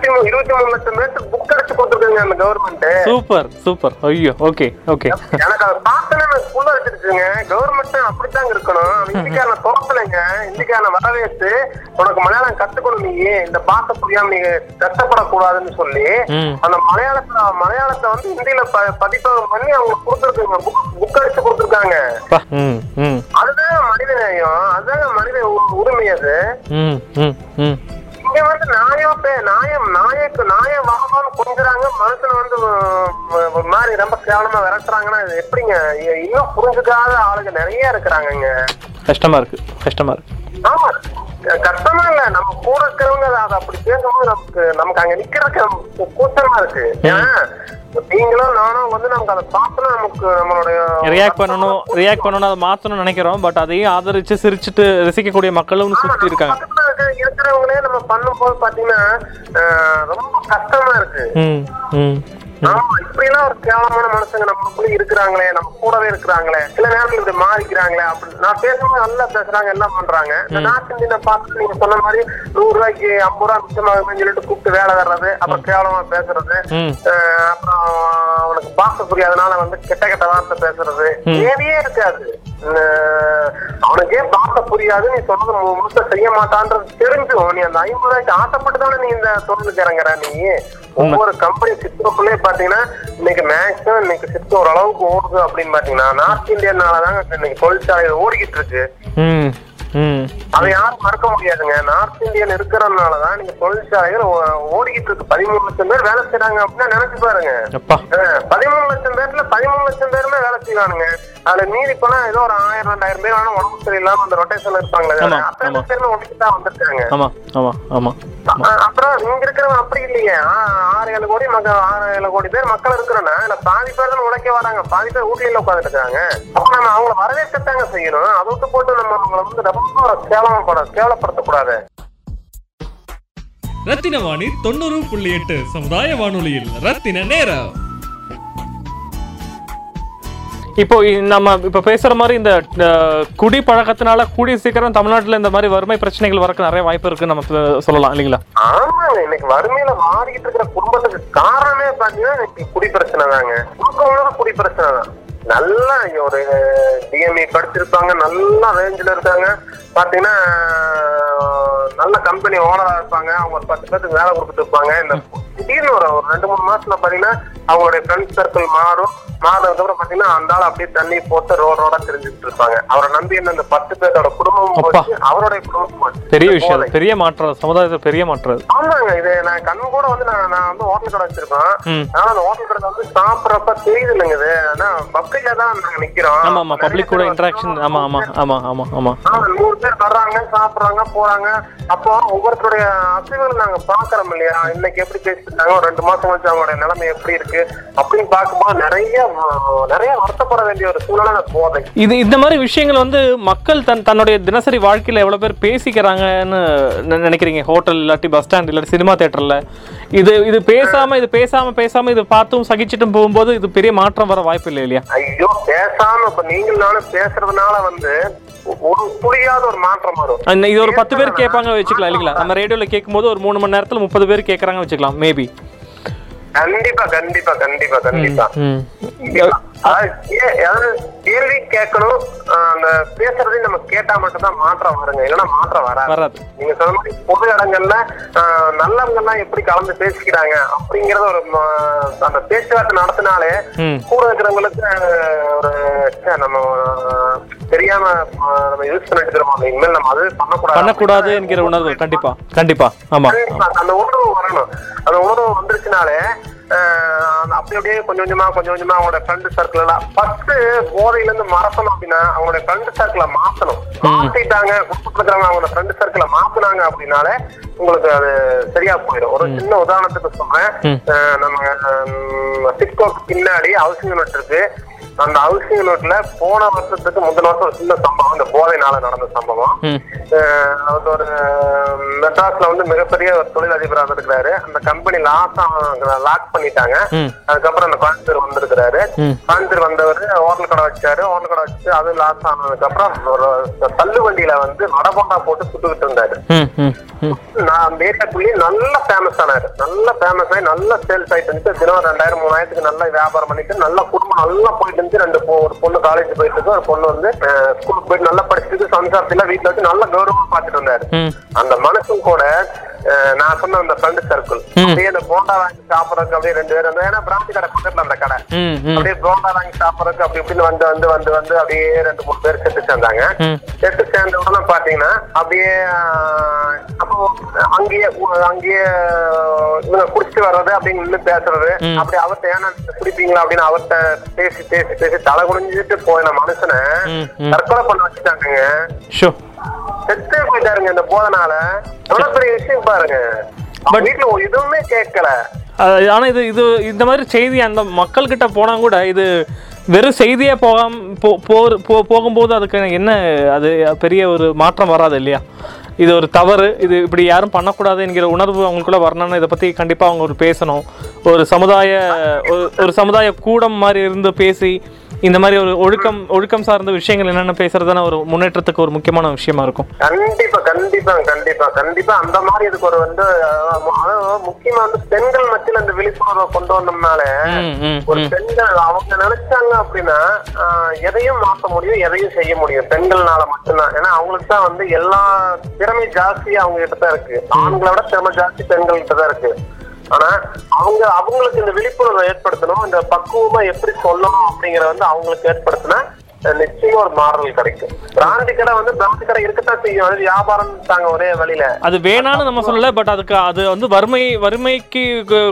இருபத்தி மூணு இருபத்தி மூணு லட்சம் பேருக்கு புக் அடிச்சு கொடுத்துருக்காங்க அந்த கவர்மெண்ட் சூப்பர் சூப்பர். ஐயோ ஓகே ஓகே எனக்கு அதை பார்த்தோன்னே எனக்கு புள்ள வச்சிருச்சுங்க. கவர்மெண்ட் அப்படித்தாங்க இருக்கணும். இந்திக்காரனை துரத்தலைங்க இந்திக்காரனை வரவேற்று உனக்கு மலையாளம் கத்துக்கணும் நீ இந்த பாஷை புரியாம நீ கஷ்டப்படக்கூடாதுன்னு சொல்லி அந்த மலையாளத்துல மலையாளத்தை வந்து ஹிந்தியில ப- பதிப்பகம் பண்ணி அவங்க கொடுத்துருக்காங்க. புக் அடிச்சு கொடுத்துருக்காங்க. அதுதான் மனித நேயம் அதுதாங்க மனித உரிமை அது. இங்க வந்து நாயம் நாயம் நாயக்கு நாய வாகனம் கொஞ்சுறாங்க மனுஷனை வந்து ஒரு மாதிரி ரொம்ப கேவலமா விரட்டுறாங்கன்னா இது எப்படிங்க? இன்னும் புரிஞ்சுக்காத ஆளுங்க நிறைய இருக்கிறாங்க கஷ்டமா இருக்கு கஷ்டமா இருக்கு. ஆமா. கஷ்டமா இல்ல. நம்ம கூட இருக்கிறவங்க அதை- அப்படி பேசும்போது நமக்கு நமக்கு அங்க நிக்கிறதுக்கு கூச்சமா இருக்கு. ஏன்னா நீங்களும் நானும் வந்து நமக்கு அதை பார்த்தோன்னா நமக்கு நம்மளுடைய ரியாக்ட் பண்ணணும். ரியாக்ட் பண்ணணும் அதை மாற்றணும்னு நினைக்கிறோம். பட் அதையும் ஆதரிச்சு சிரிச்சுட்டு ரசிக்கக்கூடிய மக்களும் சுற்றி இருக்காங்க. இருக்கிறவங்களே நம்ம பண்ணும்போது பாத்தீங்கன்னா ரொம்ப கஷ்டமா இருக்கு. ஆமா இப்படி எல்லாம் ஒரு கேவலமான மனுஷங்க நமக்குள்ள இருக்கிறாங்களே நம்ம கூடவே இருக்கிறாங்களே சில நேரத்துல இப்படி மாறிக்கிறாங்களே அப்படி நான் பேசும்போது நல்லா பேசுறாங்க எல்லாம் பண்றாங்க. இந்த இந்தியனை பார்த்து நீங்க சொன்ன மாதிரி நூறு ரூபாய்க்கு ஐம்பது ரூபா மிச்சமாகுதுன்னு சொல்லிட்டு கூப்பிட்டு வேலை தர்றது அப்புறம் கேவலமா பேசுறது அப்புறம் அவனுக்கு பாச புரியாதனால வந்து கெட்ட கெட்ட வார்த்தை பேசுறது தேவையே இருக்காது. அவனுக்கே பாச புரியாது நீ சொல்றது மு- முழுசா செய்ய மாட்டான்றது தெரிஞ்சும் நீ அந்த ஐம்பது ரூபாய்க்கு ஆசைப்பட்டு தானே நீ இந்த தொழிலுக்கு இறங்குற நீ? ஒவ்வொரு கம்பெனி சிஸ்டம்குள்ளே பாத்தீங்கன்னா இன்னைக்கு மேக்ஸிமம் இன்னைக்கு சிஸ்டம் ஓரளவுக்கு ஓடுது அப்படின்னு பாத்தீங்கன்னா நார்த் இந்தியனால தாங்க இன்னைக்கு தொழிற்சாலை ஓடிக்கிட்டு இருக்கு. அதை யாரும் மறக்க முடியாதுங்க. நார்த் இந்தியன் இருக்கிறதுனாலதான் நீங்க தொழிற்சாலைகள் ஓடிக்கிட்டு இருக்கு. பதிமூணு லட்சம் பேர் வேலை செய்றாங்க அப்படின்னா நினைச்சு பாருங்க. பதிமூணு லட்சம் பேர்ல பதிமூணு லட்சம் பேருமே வேலை செய்வானுங்க அதுல மீறி போனா ஏதோ ஒரு ஆயிரம் ரெண்டாயிரம் பேர் வேணா உடம்பு சரியில்லாம அந்த ரொட்டேஷன் இருப்பாங்களே அத்தனை. பேருமே ஒட்டிக்கு தான் வந்திருக்காங்க. ஆமா ஆமா ஆமா. அப்புறம் இங்க இருக்கிறவன் அப்படி இல்லையே. ஆறு ஏழு கோடி மக்கள் ஆறு ஏழு கோடி பேர் மக்கள் இருக்கிறோன்னா இல்ல பாதி பேர் தான் உழைக்க வராங்க. பாதி பேர் ஊட்டியில உட்காந்துட்டு இருக்காங்க அப்ப நம்ம அவங்கள வரவேற்கத்தாங்க செய்யணும். அதை விட்டு போட்டு நம்ம அவங்களை வந்து ரொம்ப கேவலப்பட கேவலப்படுத்தக்கூடாது. ரத்தின வாணி தொண்ணூறு புள்ளி எட்டு சமுதாய வானொலியில் ரத்தின நேரம். இப்போ நம்ம இப்போ பேசுகிற மாதிரி இந்த குடி பழக்கத்தினால கூடிய சீக்கிரம் தமிழ்நாட்டில் இந்த மாதிரி வறுமை பிரச்சனைகள் வரக்கு நிறைய வாய்ப்பு இருக்குன்னு நம்ம சொல்லலாம் இல்லைங்களா? ஆமாங்க இன்னைக்கு வறுமையில மாறிக்கிட்டு இருக்கிற குடும்பத்துக்கு காரணமே பார்த்தீங்கன்னா குடி பிரச்சனை தாங்க. குடி பிரச்சனை தான். நல்லா ஒரு டிஎம்இ படிச்சிருப்பாங்க நல்லா ரேஞ்சில் இருக்காங்க. பாத்தீங்கன்னா நல்ல கம்பெனி ஓனரா இருப்பாங்க. அவங்க ஒரு பத்து பேருக்கு வேலை கொடுத்துட்டு இருப்பாங்க. இந்த திடீர்னு ஒரு ஒரு ரெண்டு மூணு மாசத்துல பாத்தீங்கன்னா அவங்களுடைய ஃப்ரெண்ட்ஸ் சர்க்கிள் மாறும். மாறினதுக்கு அப்புறம் பாத்தீங்கன்னா அந்த ஆள் அப்படியே தண்ணி போட்டு ரோட் ரோடா தெரிஞ்சுக்கிட்டு இருப்பாங்க. அவரை நம்பி என்ன இந்த பத்து பேரோட குடும்பமும் அப்பா. போச்சு. அவருடைய குடும்பமும் போச்சு. பெரிய விஷயம். பெரிய மாற்றம். சமுதாயத்தை பெரிய மாற்றம். ஆமாங்க. இது நான் கண் கூட வந்து நான் நான் வந்து ஹோட்டல் கடை வச்சிருக்கோம். ம். ஆனா அந்த ஹோட்டல் கடை வந்து சாப்பிடறப்ப தெரியுது இல்லைங்க இது. ஆனா பப்ளிக்ல தான் நாங்க நிக்கிறோம். ஆமா ஆமா பப்ளிக் கூட இன்டராக்ஷன் ஆமா ஆமா ஆமா ஆமா ஆமா. நூறு பேர் வர்றாங்க சாப்பிடுறாங்க போறாங்க. அப்போ ஒவ்வொருத்தருடைய அசைவுகள் நாங்க பாக்குறோம் இல்லையா? இன்னைக்கு எப்படி பேசிட்டாங்க ஒரு ரெண்டு மாசம் கழிச்சு அவங்களுடைய நிலைமை எப்படி இருக்கு? அப்படின்னு பார்க்கும்போது நிறைய நிறைய வருத்தப்பட வேண்டிய ஒரு அந்த போதை. இது இந்த மாதிரி விஷயங்கள் வந்து மக்கள் தன் தன்னுடைய தினசரி வாழ்க்கையில எவ்வளவு பேர் பேசிக்கிறாங்கன்னு நினைக்கிறீங்க? ஹோட்டல் இல்லாட்டி பஸ் ஸ்டாண்ட் இல்லாட்டி சினிமா தேட்டர்ல இது இது பேசாம இது பேசாம பேசாம இது பார்த்தும் சகிச்சிட்டும் போகும்போது இது பெரிய மாற்றம் வர வாய்ப்பு இல்லை இல்லையா? ஐயோ பேசாம இப்ப நீங்கள் நானும் பேசுறதுனால வந்து ஒரு புரியாத ஒரு மாற்றம் வரும். இது ஒரு பத்து பேர் கேட்பாங்க வச்சுக்கலாம் இல்லைங்களா? நம்ம ரேடியோல கேட்கும்போது ஒரு மூணு மணி நேரத்துல முப்பது பேர் கேட்கறாங்க வச்சுக்கலாம் மேபி கண்டிப்பா கண்டிப்பா கண்டிப்பா கண்டிப்பா. கேள்வி கேட்கணும் அந்த பேசுறதையும் நம்ம கேட்டா மட்டும்தான் மாற்றம் வருங்க. இல்லைன்னா மாற்றம் வராது. நீங்க சொன்ன மாதிரி பொது இடங்கள்ல ஆஹ் நல்லவங்க எல்லாம் எப்படி கலந்து பேசிக்கிறாங்க அப்படிங்கறத ஒரு அந்த பேச்சுவார்த்தை நடத்தினாலே கூட இருக்கிறவங்களுக்கு ஒரு நம்ம தெரியாம நம்ம யூஸ் பண்ணிட்டு இருக்கிறோம்? இனிமேல் நம்ம அது பண்ணக்கூடாது. பண்ணக்கூடாது என்கிற உணர்வு கண்டிப்பா கண்டிப்பா ஆமா. அந்த உணர்வு வரணும். அந்த உணர்வு வந்துருச்சுனாலே அப்படி அப்படியே கொஞ்சம் கொஞ்சமா கொஞ்சம் கொஞ்சமா அவங்களோட ஃப்ரெண்ட் சர்க்கிள் எல்லாம் ஃபர்ஸ்ட் போதையில இருந்து மறக்கணும் அப்படின்னா அவங்களோட ஃப்ரெண்ட் சர்க்கிளை மாத்தணும். மாத்திட்டாங்க குடும்பத்துல இருக்கிறவங்க அவங்களோட ஃப்ரெண்ட் சர்க்கிளை மாத்துனாங்க அப்படின்னாலே உங்களுக்கு அது சரியா போயிடும். ஒரு சின்ன உதாரணத்துக்கு சொல்றேன். நம்ம சிட்கோக்கு பின்னாடி ஹவுசிங் யூனிட் இருக்கு. அந்த ஹவுசிங் யூனிட்ல போன வருஷத்துக்கு முந்தின வருஷம் ஒரு சின்ன சம்பவம் இந்த போதைனால நடந்த சம்பவம். அவர் ஒரு மெட்ராஸ்ல வந்து மிகப்பெரிய ஒரு தொழிலதிபராக இருக்கிறாரு அந்த கம்பெனி லாஸ் லாக் பண்ணிட்டாங்க. அதுக்கப்புறம் அந்த கோயம்புத்தூர் வந்திருக்கிறாரு. கோயம்புத்தூர் வந்தவர் ஹோட்டல் கடை வச்சாரு. ஹோட்டல் கடை வச்சு அது லாஸ் ஆனதுக்கு அப்புறம் ஒரு தள்ளு வண்டியில வந்து வடபோண்டா போட்டு சுட்டுக்கிட்டு இருந்தாரு. நான் ஏரியாக்குள்ளேயே நல்ல ஃபேமஸ் ஆனாரு நல்ல ஃபேமஸ் ஆகி நல்ல சேல்ஸ் ஆயிட்டு இருந்துச்சு தினம் ரெண்டாயிரம் மூணாயிரத்துக்கு நல்ல வியாபாரம் பண்ணிட்டு நல்ல குடும்பம் நல்லா போயிட்டு இருந்துச்சு. ரெண்டு ஒரு பொண்ணு காலேஜ் போயிட்டு இருக்கு. ஒரு பொண்ணு வந்து ஸ்கூலுக்கு போயிட்டு நல்லா படிச்சுட்டு சம்சாரத்துல வீட்டுல வச்சு நல்ல கௌரவமா பார்த்துட்டு இருந்தாரு அந்த மனசும் கூட நான் சொன்ன அந்த ஃப்ரெண்ட் சர்க்கிள் அப்படியே அந்த போண்டா வாங்கி சாப்பிடறதுக்கு அப்படியே ரெண்டு பேரும் ஏன்னா பிராந்தி கடை பக்கத்துல அந்த கடை. அப்படியே போண்டா வாங்கி சாப்பிடறதுக்கு அப்படி இப்படின்னு வந்து வந்து வந்து வந்து அப்படியே ரெண்டு மூணு பேர் செட்டு சேர்ந்தாங்க. செட்டு சேர்ந்த உடனே பாத்தீங்கன்னா அப்படியே அங்கேயே அங்கேயே இவங்க குடிச்சிட்டு வர்றது அப்படின்னு நின்று பேசுறது. அப்படி அவர்கிட்ட ஏன்னா குடிப்பீங்களா அப்படின்னு அவர்கிட்ட பேசி பேசி பேசி தலை குனிஞ்சிட்டு போயின மனுஷனை. தற்கொலை பண்ண வச்சுட்டாங்க செத்தே போயிட்டாருங்க இந்த போதனால. எவ்வளவு பெரிய விஷயம் பாருங்க. வீட்டுல எதுவுமே கேட்கல. ஆனா இது இது இந்த மாதிரி செய்தி அந்த மக்கள்கிட்ட போனா கூட இது வெறும் செய்தியே போகாம போகும்போது அதுக்கு என்ன அது பெரிய ஒரு மாற்றம் வராது இல்லையா? இது ஒரு தவறு. இது இப்படி யாரும் பண்ணக்கூடாது என்கிற உணர்வு அவங்களுக்குள்ள வரணும்னு இதை பற்றி கண்டிப்பாக அவங்க ஒரு பேசணும். ஒரு சமுதாய ஒரு ஒரு சமுதாய கூடம் மாதிரி இருந்து பேசி இந்த மாதிரி ஒரு ஒழுக்கம் ஒழுக்கம் சார்ந்த விஷயங்கள் என்னென்ன பேசுறதுன்னு ஒரு முன்னேற்றத்துக்கு ஒரு முக்கியமான விஷயமா இருக்கும். கண்டிப்பா கண்டிப்பா கண்டிப்பா கண்டிப்பா. அந்த மாதிரி இதுக்கு ஒரு வந்து முக்கியமா வந்து பெண்கள் மத்தியில அந்த விழிப்புணர்வை கொண்டு வந்தோம்னால ஒரு பெண்கள் அவங்க நினைச்சாங்க அப்படின்னா எதையும் மாற்ற முடியும் எதையும் செய்ய முடியும். பெண்கள்னால மட்டும்தான். ஏன்னா அவங்களுக்கு தான் வந்து எல்லா திறமை ஜாஸ்தி அவங்க கிட்ட தான் இருக்கு. ஆண்களை விட திறமை ஜாஸ்தி பெண்கள் கிட்ட தான் இருக்கு. ஆனா அவங்க அவங்களுக்கு இந்த விழிப்புணர்வை ஏற்படுத்தணும் இந்த பக்குவமா எப்படி சொல்லணும் அப்படிங்கறத வந்து அவங்களுக்கு ஏற்படுத்தினா நிச்சயமா ஒரு மாறுதல் கிடைக்கும். பிராந்தி கடை வந்து பிராந்தி கடை இருக்கத்தான் செய்யும். அது வியாபாரம் தாங்க ஒரே வழியில. அது வேணான்னு நம்ம சொல்லல பட் அதுக்கு அது வந்து வறுமை வறுமைக்கு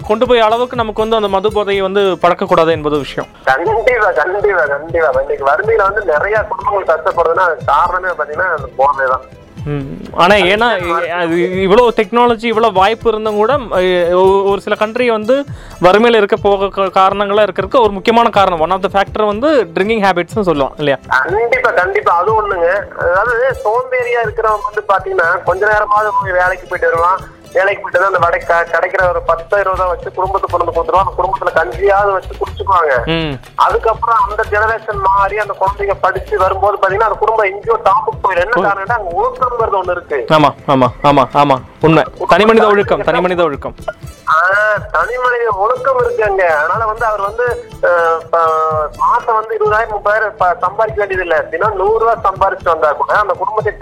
கொண்டு போய் அளவுக்கு நமக்கு வந்து அந்த மது போதையை வந்து பழக்கக்கூடாது என்பது விஷயம். கண்டிப்பா கண்டிப்பா கண்டிப்பா. இன்னைக்கு வறுமையில வந்து நிறைய குடும்பங்கள் கஷ்டப்படுதுன்னா காரணமே பாத்தீங்கன்னா அந்த போதை தான் ஆனால் ஏன்னா அது இவ்வளோ டெக்னாலஜி இவ்வளோ வாய்ப்பு இருந்தும் கூட ஒரு சில கண்ட்ரி வந்து வறுமையில் இருக்க போக காரணங்களாக இருக்கிறதுக்கு ஒரு முக்கியமான காரணம். ஒன் ஆஃப் த ஃபேக்டர் வந்து ட்ரிங்கிங் ஹேபிட்ஸ்னு சொல்லுவோம் இல்லையா? கண்டிப்பாக கண்டிப்பாக அது ஒன்றுங்க அதாவது சோம்பேறியாக இருக்கிறவங்க வந்து பார்த்தீங்கன்னா கொஞ்ச நேரமாவது வேலைக்கு போயிட்டு வருவான். வேலைக்கு போயிட்டு அந்த வடை கிடைக்கிற ஒரு பத்து இருபதா வச்சு குடும்பத்துக்கு கொண்டு வந்து கொடுத்துருவான் அந்த குடும்பத்துல கஞ்சியாவது வச்சு குடிச்சுக்குவாங்க. அதுக்கப்புறம் அந்த ஜெனரேஷன் மாறி அந்த குழந்தைங்க படிச்சு வரும்போது பாத்தீங்கன்னா அந்த குடும்பம் எங்கேயோ டாப்புக்கு போயிடும். என்ன காரணம்னா அங்க ஒழுக்கங்கிறது ஒண்ணு இருக்கு. ஆமா ஆமா ஆமா ஆமா. உண்மை. தனி மனித ஒழுக்கம் தனி மனித ஒழுக்கம். தனி மனித ஒழுக்கம் இருக்குங்க அதனால வந்து அவர் வந்து மாசம் வந்து இருபதாயிரம் முப்பதாயிரம் சம்பாதிக்க வேண்டியது இல்ல தினம் நூறு ரூபாய் சம்பாதிச்சுட்டு வந்தா கூட அந்த குடும்பத்தை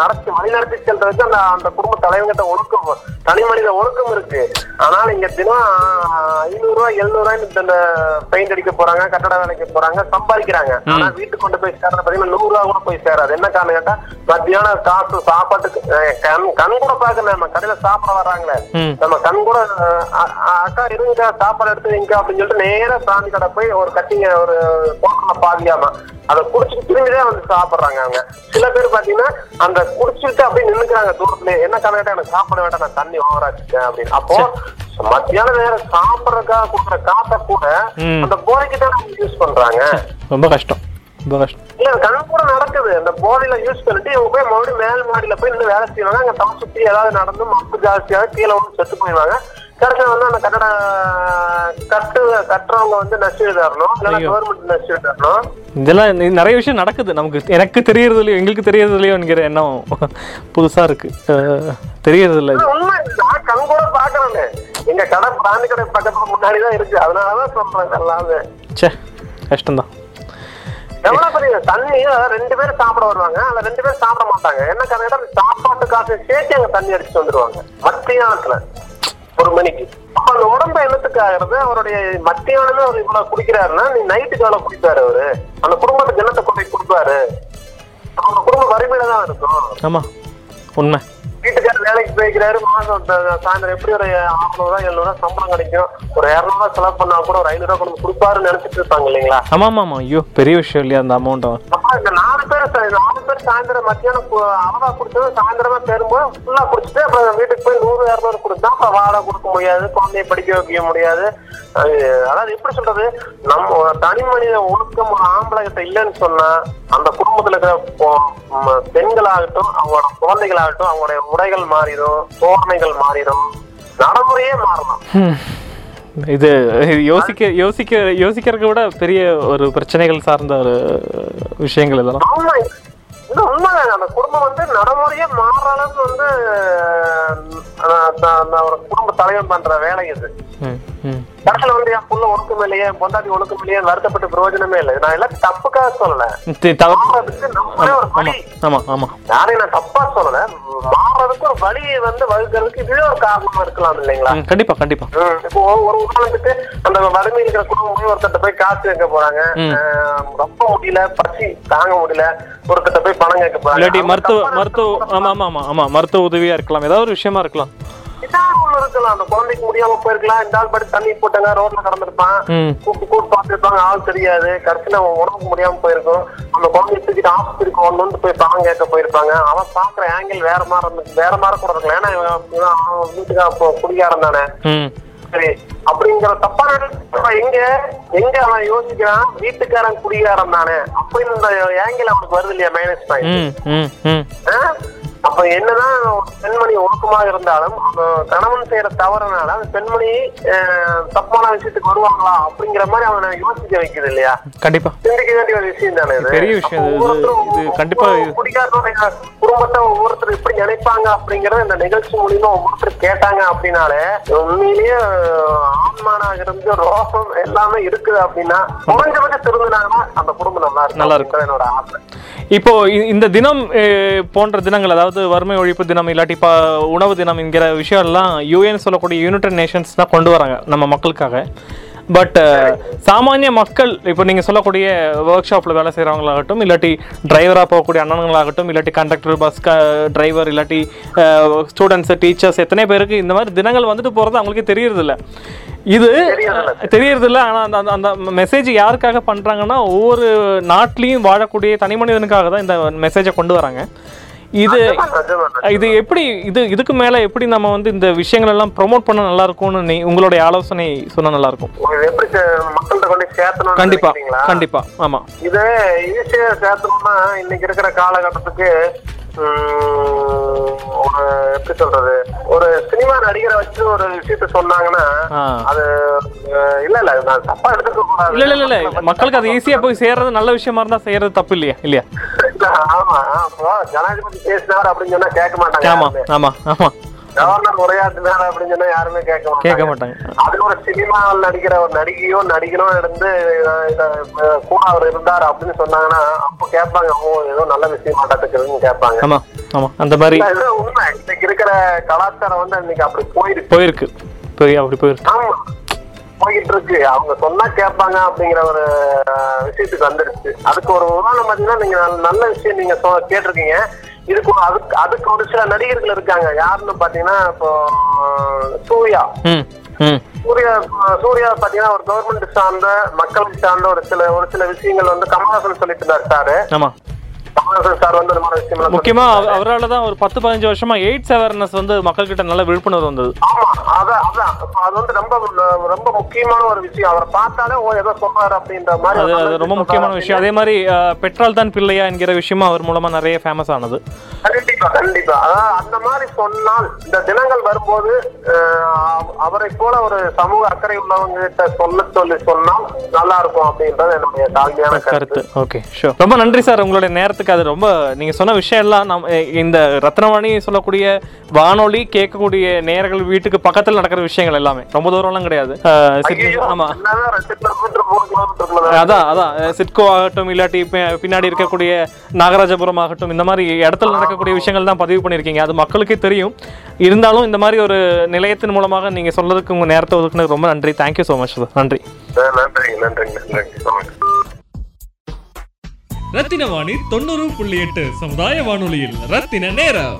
நடத்தி வழி நடத்தி செல்றதுக்கு அந்த அந்த குடும்ப தலைவங்கிட்ட ஒழுக்கம் தனி மனித ஒழுக்கம் இருக்கு. ஆனால் இங்க தினம் ஐநூறு ரூபாய் எழுநூறு ரூபாய் இந்த பெயிண்ட் அடிக்க போறாங்க கட்டட வேலைக்கு போறாங்க சம்பாதிக்கிறாங்க. ஆனா வீட்டுக்கு கொண்டு போய் சேர்றது பாத்தீங்கன்னா நூறு ரூபாய் கூட போய் சேராது. என்ன காரணம் கேட்டா மத்தியானம் காசு சாப்பாட்டுக்கு கண் கண் கூட பாக்கல நம்ம கடையில சாப்பிட வர்றாங்களே. நம்ம கண் கூட அக்கா இருங்க சாப்பாடு எடுத்து வைங்க அப்படின்னு சொல்லிட்டு நேரா பிராந்தி கடை போய் ஒரு கட்டிங்க ஒரு பாதியாம. அதை குடிச்சிட்டு திரும்பிதான் வந்து சாப்பிடுறாங்க அவங்க. சில பேர் பாத்தீங்கன்னா அந்த குடிச்சிட்டு அப்படியே நின்னுக்கிறாங்க தூரத்துல. என்ன கணக்கிட்ட எனக்கு சாப்பிட வேண்டாம் நான் தண்ணி ஓவராச்சுட்டேன் அப்படின்னு. அப்போ மத்தியான நேரம் சாப்பிடறதுக்காக கொடுக்குற காசை கூட. அந்த போதைக்கு தான் யூஸ் பண்றாங்க. ரொம்ப கஷ்டம். ரொம்ப கஷ்டம். இல்ல கண் கூட நடக்குது. அந்த போதையில யூஸ் பண்ணிட்டு இவங்க போய் மறுபடியும் மேல் மாடியில போய் நின்று வேலை செய்வாங்க அங்க தம் சுத்தி ஏதாவது நடந்து மப்பு ஜாஸ்தியாக கீழே வந்து செத்து போயிடுவாங்க. கடைசியில் வந்து அந்த கட்டட கட்டு கட்டுறவங்க வந்து நஷ்டம் தரணும் இல்லைன்னா ஐயோ. கவர்மெண்ட் நஷ்டம் தரணும் இதெல்லாம் நிறைய விஷயம் நடக்குது. நமக்கு எனக்கு தெரியறது இல்லையோ எங்களுக்கு தெரியறது இல்லையோ என்கிற எண்ணம் புதுசா இருக்கு. தெரியறது இல்லை உண்மை நான் கண் கூட பாக்குறேன்னு எங்க கடை பிராந்தி கடை பக்கத்துல முன்னாடி தான் இருக்கு. அதனாலதான் சொல்றேன் எல்லாமே. ச்சே கஷ்டம்தான். எவ்வளவு பெரிய தண்ணிய ரெண்டு பேரும் சாப்பிட வருவாங்க அதுல ரெண்டு பேரும் சாப்பிட மாட்டாங்க. என்ன காரணம் சாப்பாட்டு காசு சேர்த்து அங்க தண்ணி அடிச்சுட்டு வந்துருவாங்க மத்தியானத்துல. ஒரு மணிக்கு. அப்ப அந்த உடம்பு என்னத்துக்கு ஆகிறது அவருடைய மத்தியானமே அவர் இவ்வளவு குடிக்கிறாருன்னா நீ நைட்டுக்கு எவ்வளவு குடிப்பாரு அவரு? அந்த குடும்பத்துக்கு என்னத்தை கொண்டு போய் அவங்க குடும்ப வறுமையில தான் இருக்கும். ஆமா உண்மை. வீட்டுக்காரர் வேலைக்கு போய்க்கிறாரு மாசம் சாயந்தரம் எப்படி ஒரு அறுநூறுவா எழுநூறுவா சம்பளம் கிடைக்கும். ஒரு இரநூறுவா செலவு பண்ணா கூட ஒரு ஐநூறுவா கொண்டு கொடுப்பாருன்னு நினைச்சிட்டு இருப்பாங்க இல்லைங்களா? ஆமாம் ஆமாம் ஐயோ பெரிய விஷயம் இல்லையா அந்த அமௌண்ட் இந்த நாலு பேர் நாலு பேர் சாயந்தரம் மத்தியானம் அவரா குடிச்சது சாயந்தரமா பெரும்போது ஃபுல்லா குடிச்சிட்டு அப்புறம் வீட்டுக்கு போய் நூறு இரநூறு கொடுத்தா அப்புறம் வாடகை கொடுக்க முடியாது குழந்தைய படிக்க வைக்க முடியாது. அது அதாவது எப்படி சொல்றது? நம்ம தனி மனித ஒழுக்கம் ஒரு இல்லைன்னு சொன்னா அந்த குடும்பத்துல இருக்கிற பெண்களாகட்டும் அவங்களோட குழந்தைகளாகட்டும் அவங்களுடைய உடைகள் மாறிடும் தோரணைகள் மாறிடும் நடைமுறையே மாறலாம் இது யோசிக்க யோசிக்க யோசிக்கிறதுக்கு விட பெரிய ஒரு பிரச்சனைகள் சார்ந்த ஒரு விஷயங்கள் இதெல்லாம். உண்மைதாங்க அந்த குடும்பம் வந்து நடைமுறையே மாறுற அளவுக்கு வந்து ஒரு குடும்ப தலைவன் பண்ற வேலை இது. கடைசியில வந்து என் புள்ள ஒழுக்கம் இல்லையே பொண்டாட்டி ஒழுக்கம் இல்லையே வருத்தப்பட்டு பிரயோஜனமே இல்லை. நான் எல்லாம் தப்புக்காக சொல்லல. யாரையும் நான் தப்பா சொல்லல. மாறுறதுக்கு ஒரு வழியை வந்து வகுக்கிறதுக்கு இதுவே ஒரு காரணமா இருக்கலாம் இல்லைங்களா? கண்டிப்பாக ம், இப்போ ஒரு உதாரணத்துக்கு அந்த வறுமை இருக்கிற குடும்பம் ஒருத்தட்ட போய் காசு கேட்க போறாங்க. ரொம்ப முடியல பசி தாங்க முடியல. ஒருத்தட்ட போய் பணம் கேட்க போறாங்க. மருத்துவ மருத்துவ நினைச்சு ஆமாம் ஆமாம் ஆமாம் ஆமாம் மருத்துவ உதவியாக இருக்கலாம். ஏதாவது ஒரு விஷயமா இருக்கலாம். ஏதாவது ஒண்ணு இருக்கலாம். அந்த குழந்தைக்கு முடியாம போயிருக்கலாம். இந்த ஆள் படி தண்ணி போட்டாங்க ரோட்ல கடந்திருப்பான். கூப்பிட்டு கூப்பிட்டு பார்த்துருப்பாங்க ஆள் தெரியாது. கடைசியில அவன் உடம்புக்கு முடியாம போயிருக்கும். அந்த குழந்தைய தூக்கிட்டு ஆஸ்பத்திரிக்கு ஒண்ணு போய் பணம் கேட்க போயிருப்பாங்க. அவன் பாக்குற ஆங்கிள் வேற மாதிரி இருந்து வேற மாதிரி கூட இருக்கலாம். ஏன்னா அவன் வீட்டுக்கு குடிகாரன் தானே. சரி. அப்படிங்கிற தப்பான எங்க எங்க அவன் யோசிக்கிறான்? வீட்டுக்காரன் குடிகாரன் தானே. அப்படின்னு இந்த ஏங்கில் அவனுக்கு வருது இல்லையா? மைனஸ் பாயிண்ட் அப்ப என்னதான் பெண்மணி ஒழுக்கமாக இருந்தாலும் கணவன் செய்யற தவறுனால அந்த பெண்மணி தப்பான விஷயத்துக்கு வருவாங்களா அப்படிங்கிற மாதிரி அவனை யோசிக்க வைக்குது இல்லையா? கண்டிப்பாக சிந்திக்க வேண்டிய ஒரு விஷயம் தானே பெரிய விஷயம் இது. கண்டிப்பா குடிகாரனுடைய குடும்பத்தை ஒவ்வொருத்தர் எப்படி நினைப்பாங்க அப்படிங்கறத இந்த நிகழ்ச்சி மூலியமா ஒவ்வொருத்தர் கேட்டாங்க அப்படின்னாலே உண்மையிலேயே ஆண்மானாக இருந்து ரோசம் எல்லாமே இருக்குது அப்படின்னா குறைஞ்சபட்சம் திருந்தினாங்கன்னா அந்த குடும்பம் நல்லா இருக்கும். நல்லா. அப்படிங்கிறது என்னோட ஆசை. இப்போ இந்த தினம் போன்ற தினங்கள் அதாவது வறுமை ஒழிப்பு தினம் இல்லாட்டி ப உணவு தினம் என்கிற விஷயம் எல்லாம் யூஎன் சொல்லக்கூடிய யுனைடெட் நேஷன்ஸ் தான் கொண்டு வராங்க நம்ம மக்களுக்காக. பட் சாமானிய மக்கள் இப்போ நீங்கள் சொல்லக்கூடிய ஒர்க் ஷாப்பில் வேலை செய்கிறவங்களாகட்டும் இல்லாட்டி டிரைவராக போகக்கூடிய அண்ணனுங்களாகட்டும் இல்லாட்டி கண்டக்டர் பஸ் டிரைவர் இல்லாட்டி ஸ்டூடெண்ட்ஸு டீச்சர்ஸ் எத்தனை பேருக்கு இந்த மாதிரி தினங்கள் வந்துட்டு போகிறது அவங்களுக்கே தெரியறதில்ல. இது தெரியறதில்ல. ஆனால் அந்த அந்த அந்த மெசேஜ் யாருக்காக பண்ணுறாங்கன்னா ஒவ்வொரு நாட்டிலையும் வாழக்கூடிய தனி மனிதனுக்காக தான் இந்த மெசேஜை கொண்டு வராங்க. இது இது எப்படி இது இதுக்கு மேலே எப்படி நம்ம வந்து இந்த விஷயங்கள் எல்லாம் ப்ரோமோட் பண்ண நல்லா இருக்கும்னு நீ உங்களுடைய ஆலோசனை சொன்னா நல்லா இருக்கும் எப்படி மக்கள்கிட்ட கொண்டு சேர்த்தணும் கண்டிப்பா கண்டிப்பா ஆமா. இது ஈஸியா சேர்த்தணும்னா இன்னைக்கு இருக்கிற காலகட்டத்துக்கு ஒரு எப்படி சொல்றது ஒரு சினிமா நடிகரை வச்சு ஒரு விஷயத்த சொன்னாங்கன்னா. அது இல்ல இல்ல நான் தப்பா எடுத்துக்க கூடாது. இல்ல இல்ல இல்ல இல்ல. மக்களுக்கு அது ஈஸியா போய் சேர்றது நல்ல விஷயமா இருந்தா செய்யறது தப்பு இல்லையா இல்லையா? ஆமா ஜனாதிபதி பேசினார் அப்படின்னு சொன்னா கேட்க மாட்டாங்க ஆமா. ஆமா ஆமா. கவர்னர் உரையாற்றினார் அப்படின்னு சொன்னா யாருமே கேட்க கேட்க மாட்டாங்க. அது ஒரு சினிமாவில் நடிக்கிற ஒரு நடிகையோ நடிகனோ இருந்து கூட அவர் இருந்தார் அப்படின்னு சொன்னாங்கன்னா அப்போ கேட்பாங்க ஓ ஏதோ நல்ல விஷயம் மாட்டாட்டுக்குதுன்னு கேட்பாங்க. ஆமா ஆமா. அந்த மாதிரி உண்மை. இன்னைக்கு இருக்கிற கலாச்சாரம் வந்து இன்னைக்கு அப்படி போயிருக்கு. போயிருக்கு. போய் அப்படி போயிருக்கு. ஆமா. போயிட்டு இருக்கு அவங்க சொன்னா கேட்பாங்க அப்படிங்கிற ஒரு விஷயத்துக்கு வந்துருச்சு. அதுக்கு ஒரு உதாரணம் பாத்தீங்கன்னா நீங்க நல்ல- விஷயம் நீங்க கேட்டிருக்கீங்க. இதுக்கு அதுக்கு அதுக்கு ஒரு சில நடிகர்கள் இருக்காங்க. யாருன்னு பாத்தீங்கன்னா இப்போ சூர்யா. சூர்யா சூர்யா பாத்தீங்கன்னா ஒரு கவர்மெண்ட் சார்ந்த மக்களுக்கு சார்ந்த ஒரு சில ஒரு சில விஷயங்கள் வந்து கமல்ஹாசன் சொல்லிட்டு இருந்தார் சாரு. விஷயம் முக்கியமா அவ- அவரால தான் ஒரு பத்து பதினஞ்சு வருஷமா எய்ட்ஸ் அவேர்னஸ் வந்து மக்கள்கிட்ட நல்ல விழிப்புணர்வு வந்தது. அது வந்து ரொம்ப ரொம்ப முக்கியமான ஒரு விஷயம். அவரை பார்த்தாலே ஓ ஏதோ சொல்றாரு அப்படின்ற மாதிரி அது ரொம்ப விஷயம் முக்கியமான விஷயம். அதே மாதிரி பெட்ரோல் தான் பிள்ளையா என்கிற விஷயமும் அவர் மூலமா நிறைய ஃபேமஸ் ஆனது. கண்டிப்பா. அதாவது அந்த மாதிரி சொன்னால் இந்த தினங்கள் வரும்போது அவரை போல ஒரு சமூக அக்கறை உள்ளவங்க சொல்ல சொல்லி சொன்னால் நல்லா இருக்கும் அப்படின்றது என்னுடைய தாழ்மையான கருத்து. ஓகே ஷூர் ரொம்ப நன்றி சார் உங்களுடைய நேரத்துக்கு. அது ரொம்ப நீங்க சொன்ன விஷயம் எல்லாம் நம்ம எ- இந்த ரத்னவாணி சொல்லக்கூடிய வானொலி கேட்கக்கூடிய நேர்கள் வீட்டுக்கு பக்கத்துல நடக்கிற விஷயங்கள் எல்லாமே. ரொம்ப தூரம்லாம் கிடையாது. அஹ், சிட்னி- ஐயோ, ஆமா. அதான் அதான். சிட்கோ ஆகட்டும் இல்லாட்டி பின்னாடி இருக்கக்கூடிய நாகராஜபுரம் ஆகட்டும் இந்த மாதிரி இடத்துல நடக்கக்கூடிய விஷயங்கள் தான் பதிவு பண்ணியிருக்கீங்க. அது மக்களுக்கே தெரியும். இருந்தாலும் இந்த மாதிரி ஒரு நிலையத்தின் மூலமாக நீங்க சொல்றதுக்கு உங்க நேரத்தை ஒதுக்குனது ரொம்ப நன்றி. தேங்க்யூ ஸோ மச் நன்றி. நன்றிங்க ஆமாங்க ரத்தின வாணி தொண்ணூறு புள்ளி எட்டு சமுதாய வானொலியில் ரத்தின நேரம்.